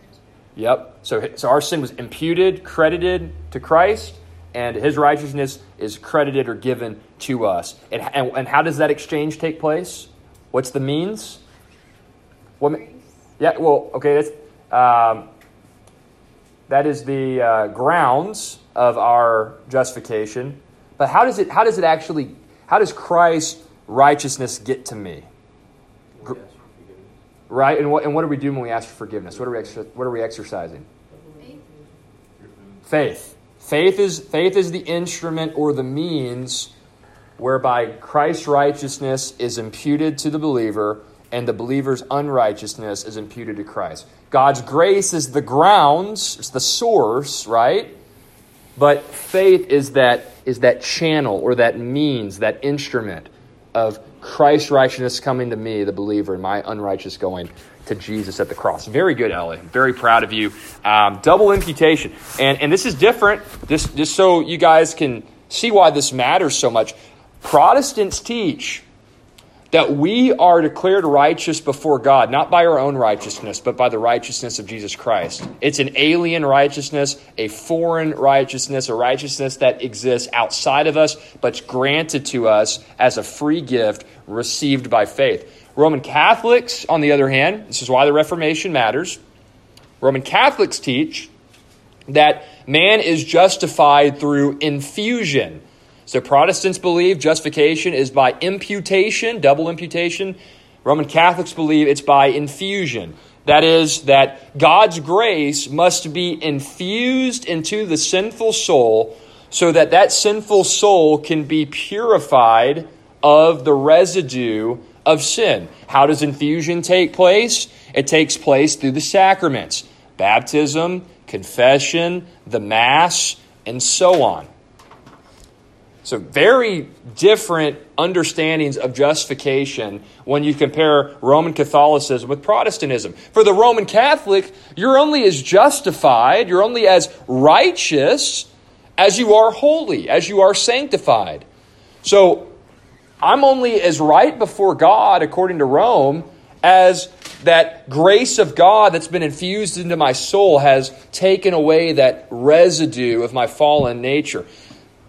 Yep. So, so our sin was imputed, credited to Christ, and his righteousness is credited or given to us. And, and, and how does that exchange take place? What's the means? What. Yeah, well, okay, that's, um, that is the uh, grounds of our justification. But how does it, how does it actually, how does Christ's righteousness get to me? We ask for forgiveness. Right? And what, and what do we do when we ask for forgiveness? What are we, exer- what are we exercising? Faith. Faith. Faith is faith is the instrument or the means whereby Christ's righteousness is imputed to the believer and the believer's unrighteousness is imputed to Christ. God's grace is the grounds, it's the source, right? But faith is that is that channel or that means, that instrument of Christ's righteousness coming to me, the believer, and my unrighteous going to Jesus at the cross. Very good, Ellie. Very proud of you. Um, double imputation, and and this is different. Just just so you guys can see why this matters so much. Protestants teach that we are declared righteous before God, not by our own righteousness, but by the righteousness of Jesus Christ. It's an alien righteousness, a foreign righteousness, a righteousness that exists outside of us, but's granted to us as a free gift received by faith. Roman Catholics, on the other hand, this is why the Reformation matters. Roman Catholics teach that man is justified through infusion. So Protestants believe justification is by imputation, double imputation. Roman Catholics believe it's by infusion. That is, that God's grace must be infused into the sinful soul so that that sinful soul can be purified of the residue of sin. How does infusion take place? It takes place through the sacraments baptism, confession, the Mass, and so on. So, very different understandings of justification when you compare Roman Catholicism with Protestantism. For the Roman Catholic, you're only as justified, you're only as righteous as you are holy, as you are sanctified. So, I'm only as right before God, according to Rome, as that grace of God that's been infused into my soul has taken away that residue of my fallen nature.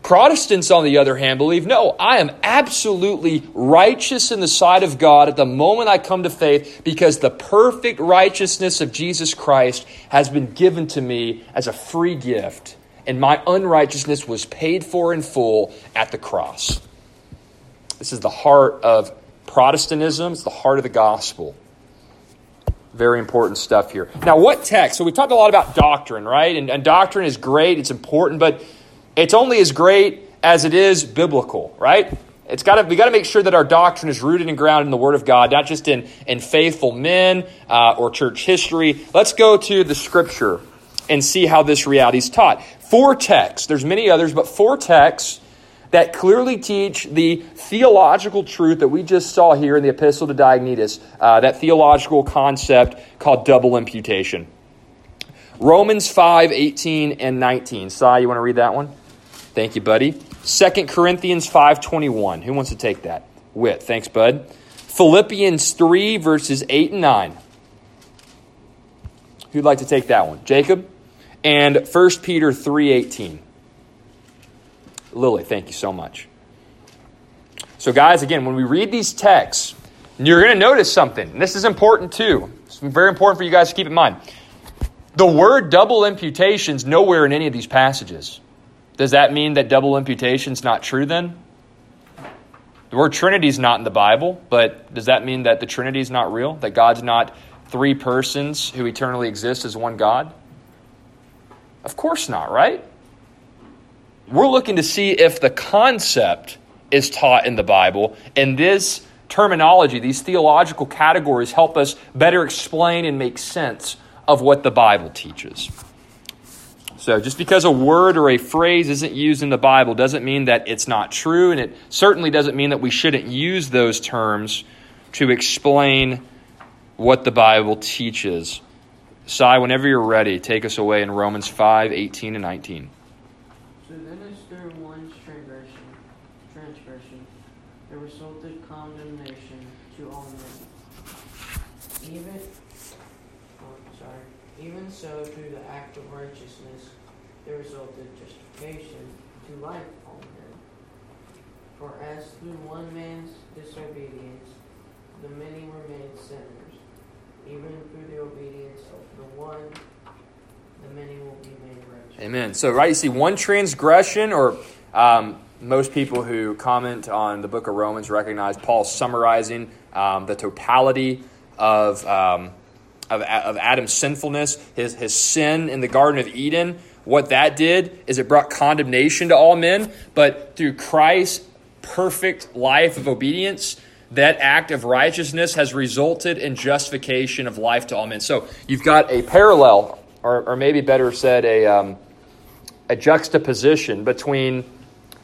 Protestants, on the other hand, believe no, I am absolutely righteous in the sight of God at the moment I come to faith because the perfect righteousness of Jesus Christ has been given to me as a free gift, and my unrighteousness was paid for in full at the cross. This is the heart of Protestantism, it's the heart of the gospel. Very important stuff here. Now, what text? So, we've talked a lot about doctrine, right? And, and doctrine is great, it's important, but it's only as great as it is biblical, right? It's got to we got to make sure that our doctrine is rooted and grounded in the Word of God, not just in in faithful men uh, or church history. Let's go to the Scripture and see how this reality is taught. Four texts. There's many others, but four texts that clearly teach the theological truth that we just saw here in the Epistle to Diognetus. Uh, that theological concept called double imputation. Romans 5, 18, and 19. Sai, you want to read that one? Thank you, buddy. 2 Corinthians 5.21. Who wants to take that? Wit. Thanks, bud. Philippians 3, verses 8 and 9. Who'd like to take that one? Jacob? And 1 Peter 3.18. Lily, thank you so much. So, guys, again, when we read these texts, you're going to notice something. And this is important, too. It's very important for you guys to keep in mind. The word double imputation is nowhere in any of these passages. Does that mean that double imputation is not true then? The word Trinity is not in the Bible, but does that mean that the Trinity is not real? That God's not three persons who eternally exist as one God? Of course not, right? We're looking to see if the concept is taught in the Bible, and this terminology, these theological categories, help us better explain and make sense of what the Bible teaches. So, just because a word or a phrase isn't used in the Bible doesn't mean that it's not true, and it certainly doesn't mean that we shouldn't use those terms to explain what the Bible teaches. Sai, whenever you're ready, take us away in Romans 5 18 and 19. So then, as through one's transgression, transgression, there resulted condemnation to all men. Even, oh, sorry, even so, through the act of righteousness, there resulted justification to life for all men. For as through one man's disobedience, the many were made sinners, even through the obedience of the one, the many will be made righteous. Amen. So, right, you see one transgression, or um, most people who comment on the book of Romans recognize Paul summarizing um, the totality of, um, of, of Adam's sinfulness, his, his sin in the Garden of Eden. What that did is it brought condemnation to all men, but through Christ's perfect life of obedience, that act of righteousness has resulted in justification of life to all men. So you've got a parallel, or, or maybe better said, a, um, a juxtaposition between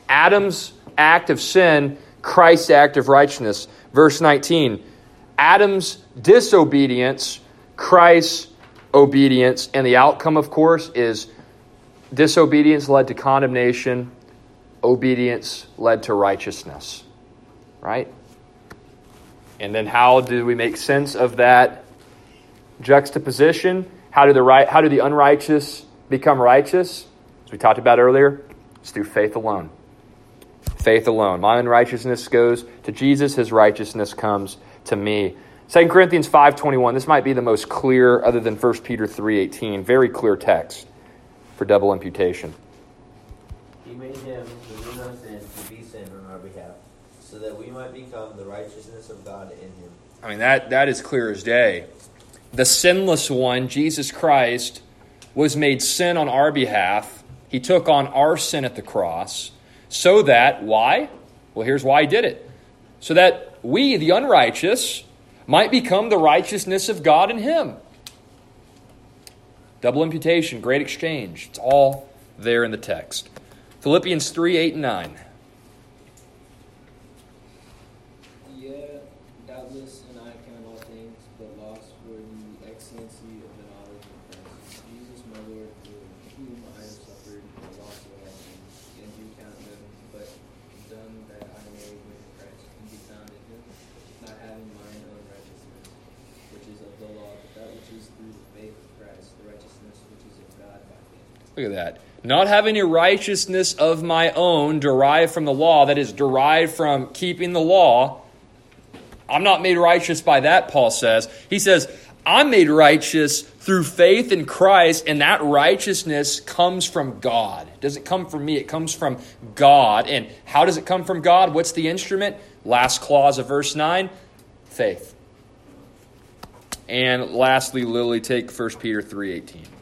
Adam's act of sin, Christ's act of righteousness. Verse 19 Adam's disobedience, Christ's obedience, and the outcome, of course, is disobedience led to condemnation, obedience led to righteousness. Right? And then how do we make sense of that juxtaposition? How do the right how do the unrighteous become righteous? As we talked about earlier, it's through faith alone. Faith alone. My unrighteousness goes to Jesus, his righteousness comes to me. 2 Corinthians 5:21. This might be the most clear other than 1 Peter 3:18. Very clear text for double imputation. Made him who knew no sin to be sin on our behalf, so that we might become the righteousness of God in him. I mean that that is clear as day. The sinless one, Jesus Christ, was made sin on our behalf. He took on our sin at the cross so that why? Well, here's why he did it. So that we, the unrighteous, might become the righteousness of God in him. Double imputation, great exchange. It's all there in the text. Philippians 3 8 and 9. Yeah, doubtless, and I count all things but loss for the excellency of the knowledge of Christ Jesus, my Lord, for whom I have suffered the loss of all things, and do count them but done that I may win Christ and be found in Him, not having mine own righteousness, which is of the law, but that which is through the faith of Christ, the righteousness which is of God by faith. Look at that. Not having a righteousness of my own derived from the law, that is, derived from keeping the law. I'm not made righteous by that, Paul says. He says, I'm made righteous through faith in Christ, and that righteousness comes from God. It doesn't come from me, it comes from God. And how does it come from God? What's the instrument? Last clause of verse 9 faith. And lastly, Lily, take 1 Peter 3.18.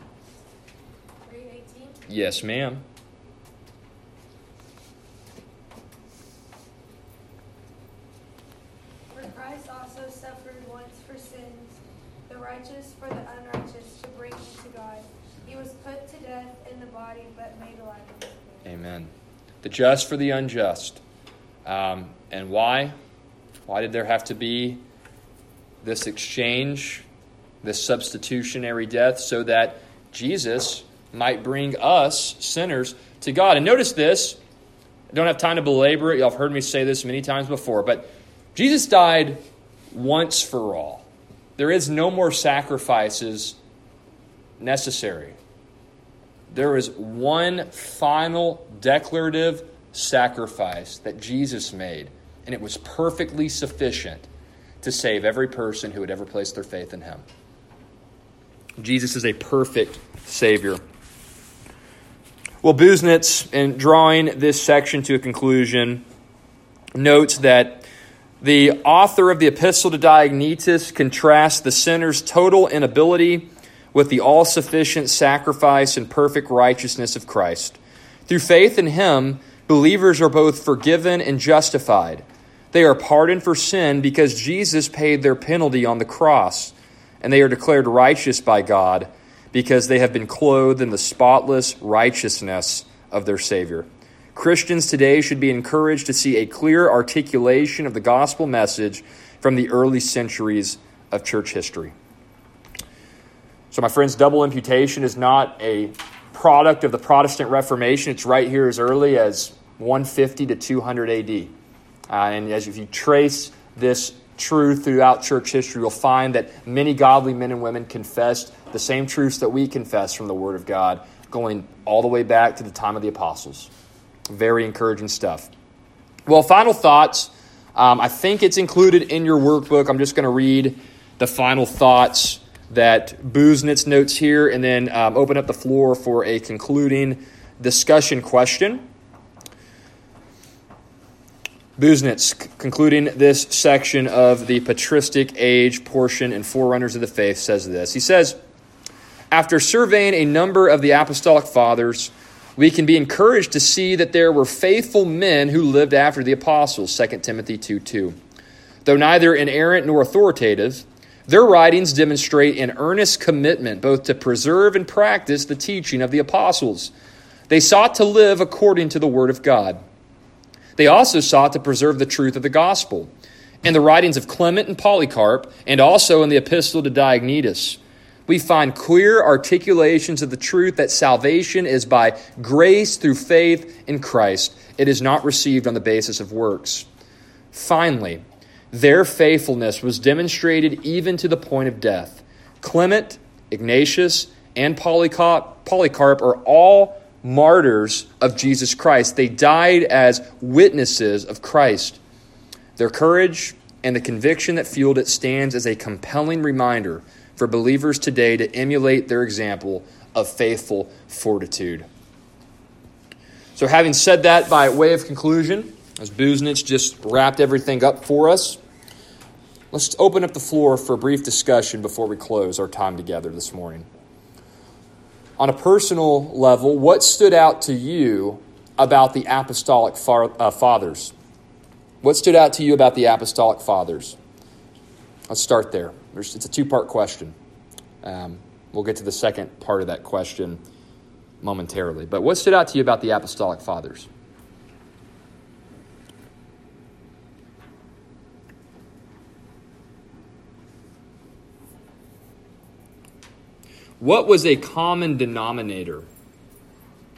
318. Yes, ma'am. For Christ also suffered once for sins, the righteous for the unrighteous, to bring you to God. He was put to death in the body, but made alive in the spirit. Amen. The just for the unjust. Um, and why? Why did there have to be this exchange, this substitutionary death, so that Jesus might bring us, sinners, to God? And notice this. I don't have time to belabor it. Y'all have heard me say this many times before, but Jesus died once for all. There is no more sacrifices necessary. There is one final declarative sacrifice that Jesus made, and it was perfectly sufficient to save every person who had ever placed their faith in him. Jesus is a perfect Savior. Well, Busenitz, in drawing this section to a conclusion, notes that the author of the Epistle to Diognetus contrasts the sinner's total inability with the all sufficient sacrifice and perfect righteousness of Christ. Through faith in Him, believers are both forgiven and justified. They are pardoned for sin because Jesus paid their penalty on the cross, and they are declared righteous by God because they have been clothed in the spotless righteousness of their Savior. Christians today should be encouraged to see a clear articulation of the gospel message from the early centuries of church history. So, my friends, double imputation is not a product of the Protestant Reformation. It's right here as early as 150 to 200 AD. Uh, and as if you trace this truth throughout church history, you'll find that many godly men and women confessed the same truths that we confess from the Word of God, going all the way back to the time of the apostles. Very encouraging stuff. Well, final thoughts. Um, I think it's included in your workbook. I'm just going to read the final thoughts that Busenitz notes here and then um, open up the floor for a concluding discussion question. Busenitz, concluding this section of the patristic age portion and forerunners of the faith, says this. He says, After surveying a number of the apostolic fathers, we can be encouraged to see that there were faithful men who lived after the apostles, 2 Timothy 2 2. Though neither inerrant nor authoritative, their writings demonstrate an earnest commitment both to preserve and practice the teaching of the apostles. They sought to live according to the Word of God. They also sought to preserve the truth of the gospel. In the writings of Clement and Polycarp, and also in the epistle to Diognetus, we find clear articulations of the truth that salvation is by grace through faith in Christ. It is not received on the basis of works. Finally, their faithfulness was demonstrated even to the point of death. Clement, Ignatius, and Polycarp, Polycarp are all martyrs of Jesus Christ. They died as witnesses of Christ. Their courage and the conviction that fueled it stands as a compelling reminder for believers today to emulate their example of faithful fortitude. So, having said that by way of conclusion, as Busenitz just wrapped everything up for us, let's open up the floor for a brief discussion before we close our time together this morning. On a personal level, what stood out to you about the apostolic uh, fathers? What stood out to you about the apostolic fathers? Let's start there. There's, it's a two part question. Um, we'll get to the second part of that question momentarily. But what stood out to you about the apostolic fathers? What was a common denominator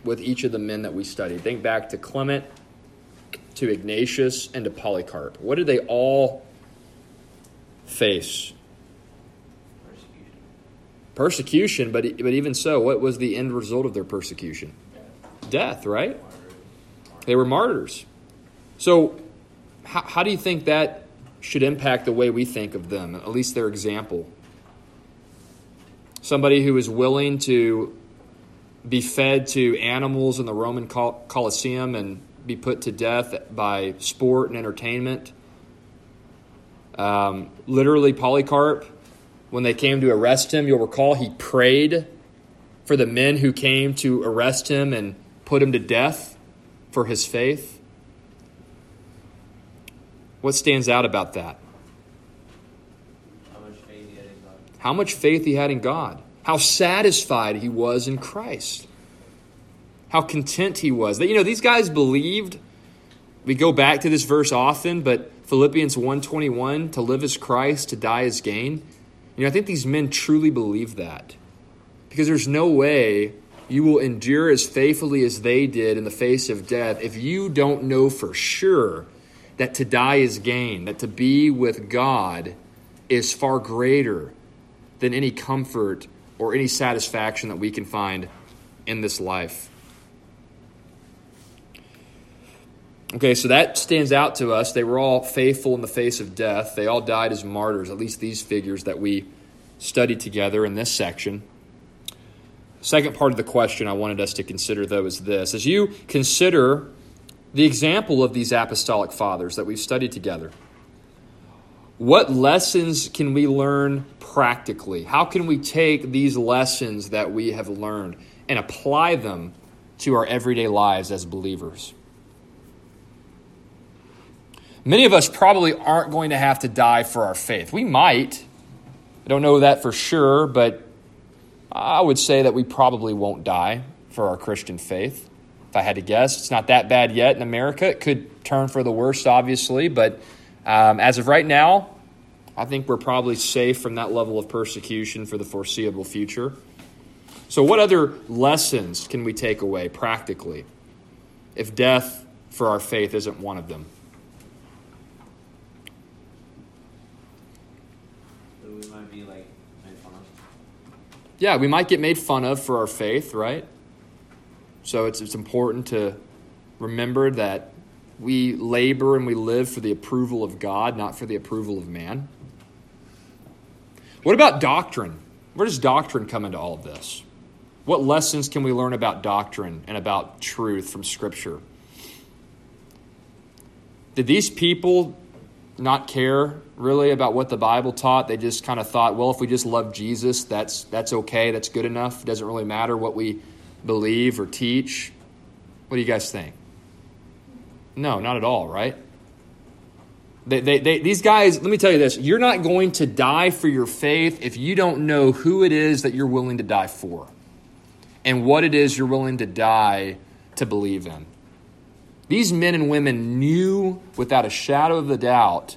with each of the men that we studied? Think back to Clement, to Ignatius, and to Polycarp. What did they all face? Persecution, but, but even so, what was the end result of their persecution? Death, right? They were martyrs. So, how, how do you think that should impact the way we think of them, at least their example? somebody who is willing to be fed to animals in the Roman Colosseum and be put to death by sport and entertainment. Um, literally, Polycarp, when they came to arrest him, you'll recall he prayed for the men who came to arrest him and put him to death for his faith. What stands out about that? how much faith he had in God, how satisfied he was in Christ, how content he was. That you know, these guys believed. We go back to this verse often, but Philippians 1:21, to live as Christ, to die as gain. You know, I think these men truly believe that. Because there's no way you will endure as faithfully as they did in the face of death if you don't know for sure that to die is gain, that to be with God is far greater than any comfort or any satisfaction that we can find in this life. Okay, so that stands out to us. They were all faithful in the face of death. They all died as martyrs, at least these figures that we studied together in this section. Second part of the question I wanted us to consider, though, is this. As you consider the example of these apostolic fathers that we've studied together, what lessons can we learn practically? How can we take these lessons that we have learned and apply them to our everyday lives as believers? Many of us probably aren't going to have to die for our faith. We might. I don't know that for sure, but I would say that we probably won't die for our Christian faith. If I had to guess, it's not that bad yet in America. It could turn for the worst, obviously, but um, as of right now, I think we're probably safe from that level of persecution for the foreseeable future. So, what other lessons can we take away practically if death for our faith isn't one of them? So we might be like made fun of. Yeah, we might get made fun of for our faith, right? So, it's, it's important to remember that we labor and we live for the approval of God, not for the approval of man. What about doctrine? Where does doctrine come into all of this? What lessons can we learn about doctrine and about truth from Scripture? Did these people not care really about what the Bible taught? They just kind of thought, well, if we just love Jesus, that's, that's okay, that's good enough. It doesn't really matter what we believe or teach. What do you guys think? No, not at all, right? They, they, they, these guys, let me tell you this you're not going to die for your faith if you don't know who it is that you're willing to die for and what it is you're willing to die to believe in. These men and women knew without a shadow of a doubt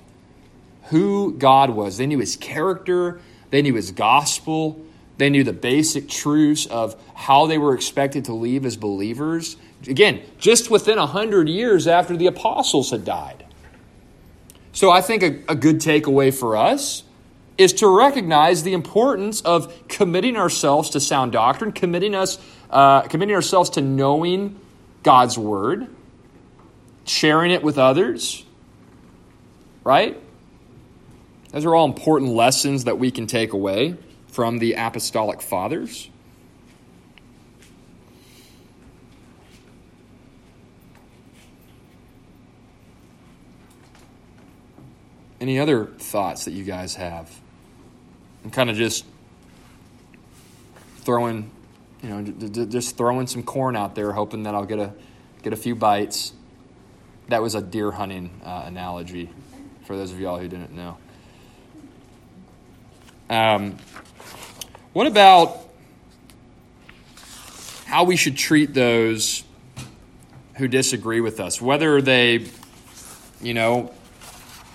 who God was. They knew his character, they knew his gospel, they knew the basic truths of how they were expected to live as believers. Again, just within a hundred years after the apostles had died. So I think a, a good takeaway for us is to recognize the importance of committing ourselves to sound doctrine, committing us, uh, committing ourselves to knowing God's word, sharing it with others. Right? Those are all important lessons that we can take away from the apostolic fathers. Any other thoughts that you guys have? I'm kind of just throwing, you know, just throwing some corn out there, hoping that I'll get a get a few bites. That was a deer hunting uh, analogy for those of y'all who didn't know. Um, what about how we should treat those who disagree with us, whether they, you know,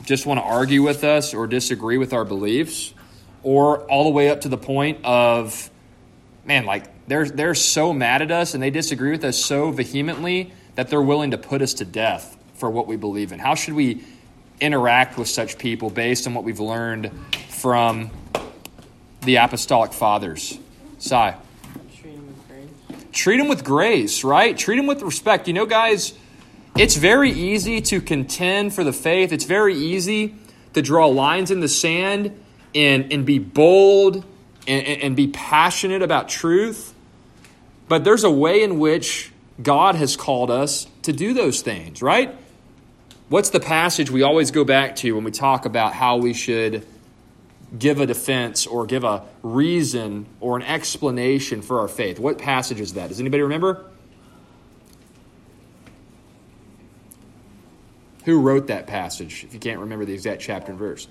just want to argue with us or disagree with our beliefs, or all the way up to the point of, man, like they're, they're so mad at us and they disagree with us so vehemently that they're willing to put us to death for what we believe in. How should we interact with such people based on what we've learned from the apostolic fathers? Sai. Treat them with grace. Treat them with grace, right? Treat them with respect. You know, guys, it's very easy to contend for the faith. It's very easy to draw lines in the sand and, and be bold and, and be passionate about truth. But there's a way in which God has called us to do those things, right? What's the passage we always go back to when we talk about how we should give a defense or give a reason or an explanation for our faith? What passage is that? Does anybody remember? Who wrote that passage, if you can't remember the exact chapter and verse?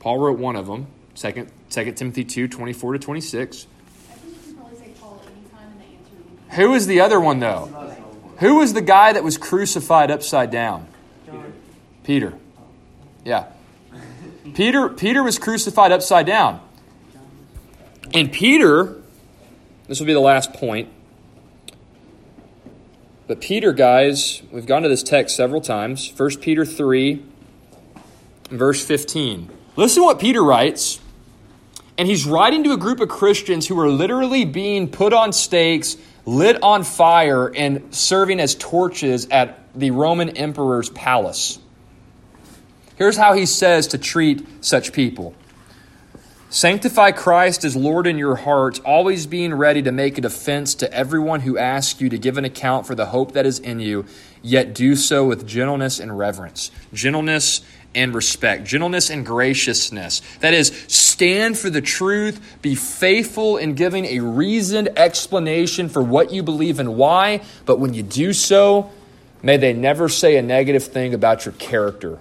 Paul wrote one of them, 2, 2 Timothy 2 24 to 26. I think you can probably say Paul anytime and the answer would be Who was the other one, though? Who was the guy that was crucified upside down? Peter. Yeah. Peter, Peter was crucified upside down. And Peter, this will be the last point. But Peter, guys, we've gone to this text several times. 1 Peter 3, verse 15. Listen to what Peter writes. And he's writing to a group of Christians who are literally being put on stakes, lit on fire, and serving as torches at the Roman emperor's palace. Here's how he says to treat such people Sanctify Christ as Lord in your hearts, always being ready to make a defense to everyone who asks you to give an account for the hope that is in you, yet do so with gentleness and reverence. Gentleness and respect, gentleness and graciousness. That is, stand for the truth, be faithful in giving a reasoned explanation for what you believe and why, but when you do so, may they never say a negative thing about your character.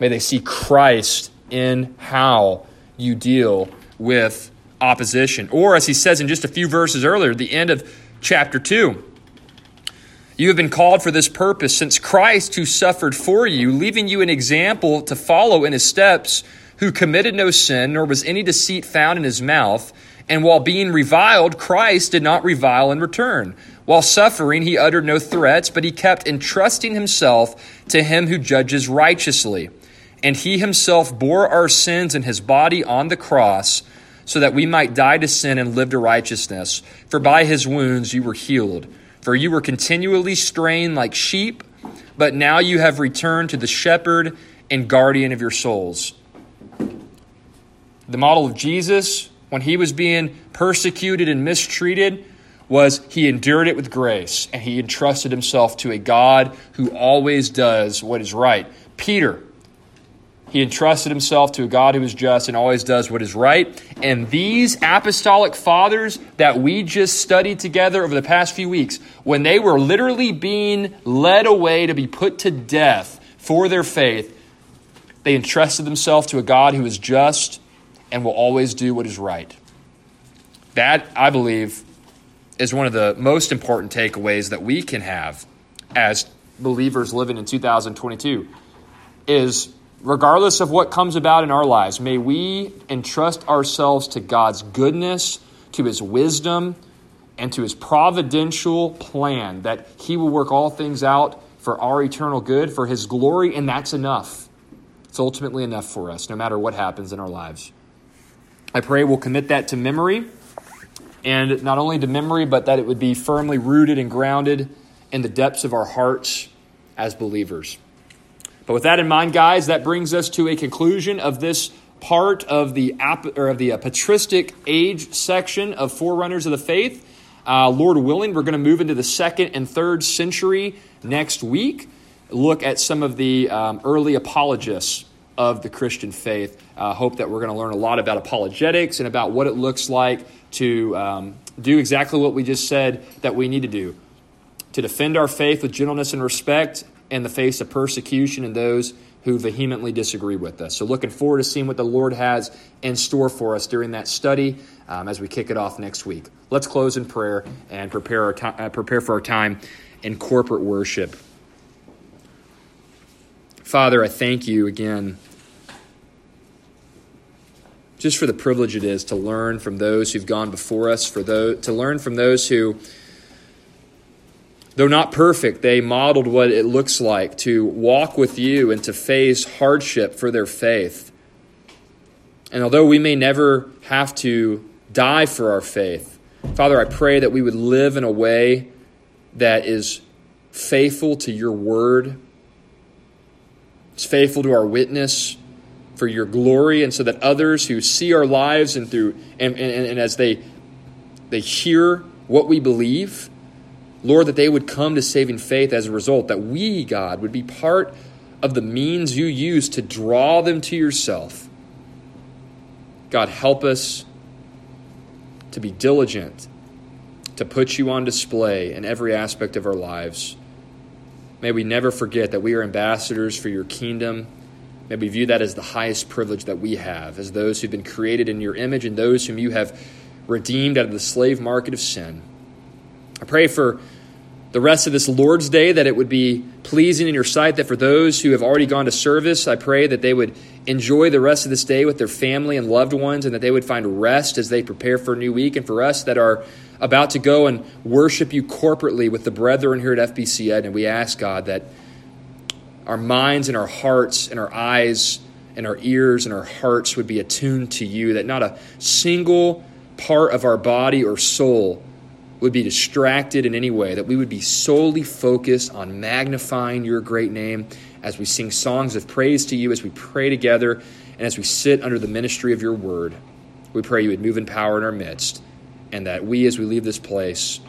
May they see Christ in how you deal with opposition. Or, as he says in just a few verses earlier, the end of chapter 2, You have been called for this purpose, since Christ, who suffered for you, leaving you an example to follow in his steps, who committed no sin, nor was any deceit found in his mouth, and while being reviled, Christ did not revile in return. While suffering, he uttered no threats, but he kept entrusting himself to him who judges righteously. And he himself bore our sins in his body on the cross, so that we might die to sin and live to righteousness. For by his wounds you were healed. For you were continually straying like sheep, but now you have returned to the shepherd and guardian of your souls. The model of Jesus, when he was being persecuted and mistreated, was he endured it with grace and he entrusted himself to a God who always does what is right. Peter, he entrusted himself to a God who is just and always does what is right. And these apostolic fathers that we just studied together over the past few weeks, when they were literally being led away to be put to death for their faith, they entrusted themselves to a God who is just and will always do what is right. That, I believe, is one of the most important takeaways that we can have as believers living in 2022 is regardless of what comes about in our lives may we entrust ourselves to God's goodness to his wisdom and to his providential plan that he will work all things out for our eternal good for his glory and that's enough it's ultimately enough for us no matter what happens in our lives i pray we'll commit that to memory and not only to memory, but that it would be firmly rooted and grounded in the depths of our hearts as believers. But with that in mind, guys, that brings us to a conclusion of this part of the or of the uh, patristic age section of forerunners of the faith. Uh, Lord willing, we're going to move into the second and third century next week. Look at some of the um, early apologists of the Christian faith. Uh, hope that we're going to learn a lot about apologetics and about what it looks like to um, do exactly what we just said that we need to do to defend our faith with gentleness and respect in the face of persecution and those who vehemently disagree with us. So, looking forward to seeing what the Lord has in store for us during that study um, as we kick it off next week. Let's close in prayer and prepare, our to- uh, prepare for our time in corporate worship. Father, I thank you again just for the privilege it is to learn from those who've gone before us, for those, to learn from those who, though not perfect, they modeled what it looks like to walk with you and to face hardship for their faith. And although we may never have to die for our faith, Father, I pray that we would live in a way that is faithful to your word, it's faithful to our witness for your glory and so that others who see our lives and through and, and, and as they they hear what we believe lord that they would come to saving faith as a result that we god would be part of the means you use to draw them to yourself. God help us to be diligent to put you on display in every aspect of our lives. May we never forget that we are ambassadors for your kingdom. May we view that as the highest privilege that we have, as those who've been created in your image and those whom you have redeemed out of the slave market of sin. I pray for the rest of this Lord's Day that it would be pleasing in your sight, that for those who have already gone to service, I pray that they would enjoy the rest of this day with their family and loved ones, and that they would find rest as they prepare for a new week. And for us that are about to go and worship you corporately with the brethren here at FBC Ed, and we ask, God, that our minds and our hearts and our eyes and our ears and our hearts would be attuned to you, that not a single part of our body or soul would be distracted in any way, that we would be solely focused on magnifying your great name as we sing songs of praise to you, as we pray together, and as we sit under the ministry of your word. We pray you would move in power in our midst, and that we, as we leave this place,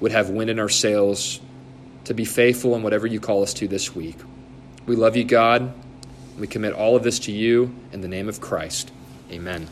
would have wind in our sails to be faithful in whatever you call us to this week. We love you, God. We commit all of this to you in the name of Christ. Amen.